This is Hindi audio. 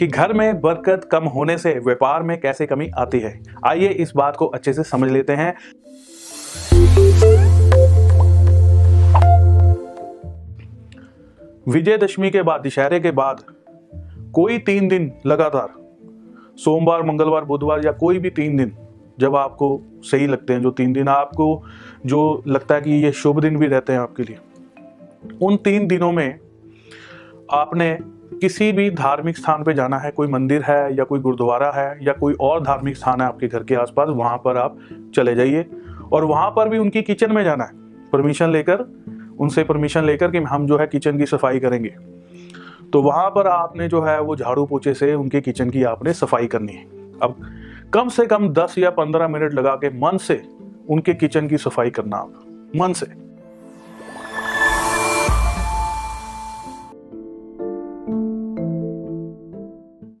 कि घर में बरकत कम होने से व्यापार में कैसे कमी आती है? आइए इस बात को अच्छे से समझ लेते हैं। विजयदशमी के बाद, दशहरे के बाद कोई तीन दिन लगातार, सोमवार, मंगलवार, बुधवार या कोई भी तीन दिन जब आपको सही लगते हैं, जो तीन दिन आपको, जो लगता है कि ये शुभ दिन भी रहते हैं आपके लिए, उन तीन दिनों में आपने किसी भी धार्मिक स्थान पे जाना है, कोई मंदिर है या कोई गुरुद्वारा है या कोई और धार्मिक स्थान है आपके घर के आसपास, वहाँ पर आप चले जाइए और वहाँ पर भी उनकी किचन में जाना है। परमिशन लेकर, उनसे परमिशन लेकर कि हम जो है किचन की सफ़ाई करेंगे। तो वहाँ पर आपने जो है वो झाड़ू पोछे से उनके किचन की आपने सफ़ाई करनी है। अब कम से कम 10 या 15 मिनट लगा के मन से उनके किचन की सफ़ाई करना। आप मन से।